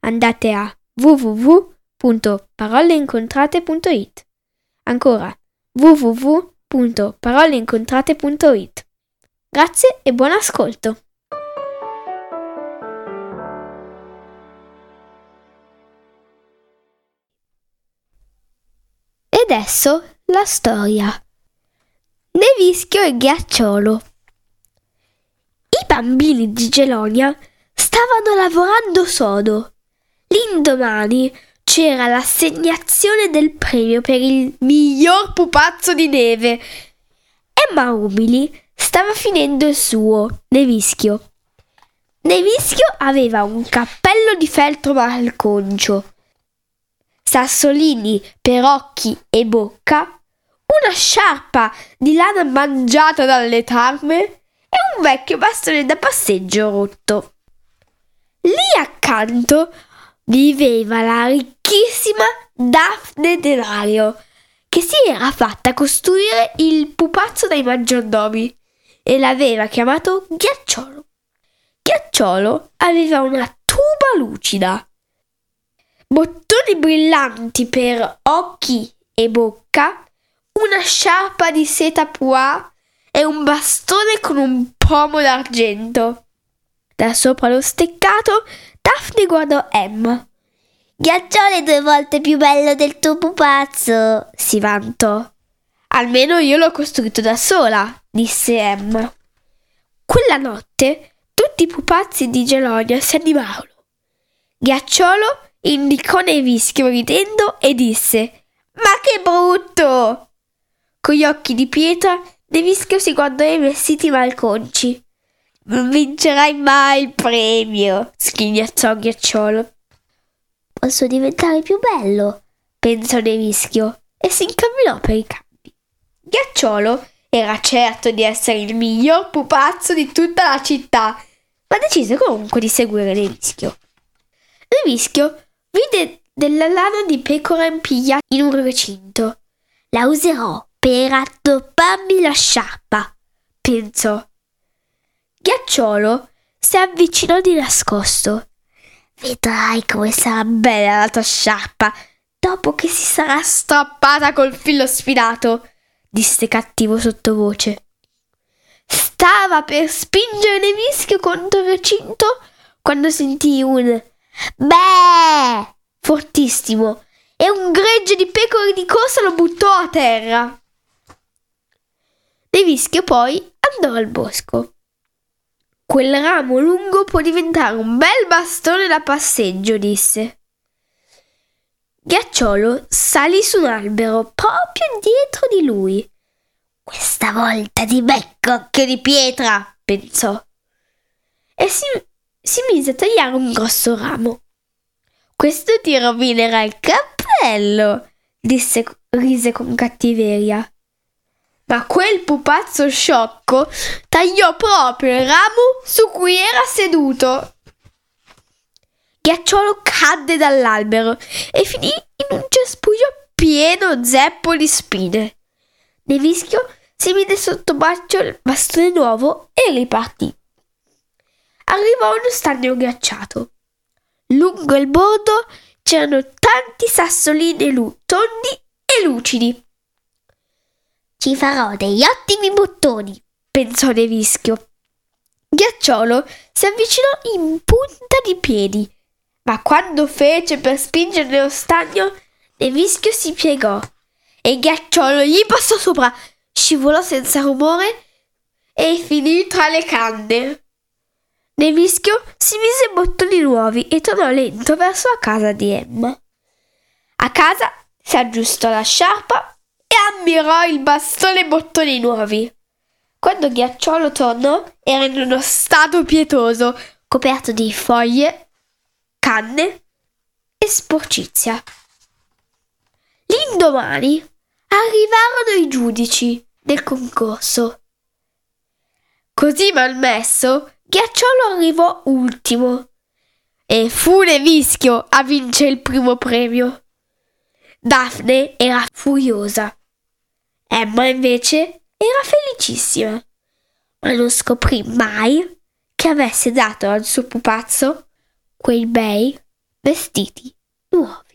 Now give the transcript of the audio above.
andate a www.paroleincontrate.it. Ancora www.paroleincontrate.it. Grazie e buon ascolto. E adesso la storia. Nevischio e Ghiacciolo. I bambini di Gelonia stavano lavorando sodo. L'indomani c'era l'assegnazione del premio per il miglior pupazzo di neve. Emma Umili stava finendo il suo, Nevischio. Nevischio aveva un cappello di feltro malconcio, sassolini per occhi e bocca, una sciarpa di lana mangiata dalle tarme e un vecchio bastone da passeggio rotto. Lì accanto viveva la ricchissima Daphne Denario, che si era fatta costruire il pupazzo dai maggiordomi e l'aveva chiamato Ghiacciolo. Ghiacciolo aveva una tuba lucida, bottoni brillanti per occhi e bocca, una sciarpa di seta pois e un bastone con un pomo d'argento. Da sopra lo steccato, Daphne guardò Emma. Ghiacciolo è due volte più bello del tuo pupazzo, si vantò. Almeno io l'ho costruito da sola, disse Emma. Quella notte tutti i pupazzi di Gelonia si animarono. Ghiacciolo indicò Nevischio ridendo e disse: Ma che brutto! Con gli occhi di pietra, Nevischio si guardò i vestiti malconci. Non vincerai mai il premio, sghignazzò Ghiacciolo. Posso diventare più bello, pensò Nevischio e si incamminò per i campi. Ghiacciolo era certo di essere il miglior pupazzo di tutta la città, ma decise comunque di seguire Nevischio. Nevischio vide della lana di pecora impigliata in un recinto. La userò per raddopparmi la sciarpa, pensò. Ghiacciolo si avvicinò di nascosto. Vedrai come sarà bella la tua sciarpa dopo che si sarà strappata col filo sfilato, disse cattivo sottovoce. Stava per spingere Nevischio contro il recinto quando sentì un beh fortissimo e un gregge di pecore di corsa lo buttò a terra. Nevischio poi andò al bosco. Quel ramo lungo può diventare un bel bastone da passeggio, disse. Ghiacciolo salì su un albero proprio dietro di lui. Questa volta ti becco, occhio di pietra, pensò. E si, si mise a tagliare un grosso ramo. Questo ti rovinerà il cappello, disse rise con cattiveria ma quel pupazzo sciocco tagliò proprio il ramo su cui era seduto. Ghiacciolo cadde dall'albero e finì in un cespuglio pieno zeppo di spine. Nevischio si vide sotto braccio il bastone nuovo e ripartì. Arrivò a uno stagno ghiacciato. Lungo il bordo c'erano tanti sassolini tondi e lucidi. Ci farò degli ottimi bottoni, pensò Nevischio. Ghiacciolo si avvicinò in punta di piedi, ma quando fece per spingere lo stagno, Nevischio si piegò e Ghiacciolo gli passò sopra, scivolò senza rumore e finì tra le canne. Nevischio si mise bottoni nuovi e tornò lento verso la casa di Emma. A casa si aggiustò la sciarpa e ammirò il bastone e bottoni nuovi. Quando Ghiacciolo tornò era in uno stato pietoso, coperto di foglie, canne sporcizia. L'indomani arrivarono i giudici del concorso. Così malmesso, Ghiacciolo arrivò ultimo e fu Nevischio a vincere il primo premio. Daphne era furiosa. Emma invece era felicissima, ma non scoprì mai che avesse dato al suo pupazzo quei bei vestiti nuovi.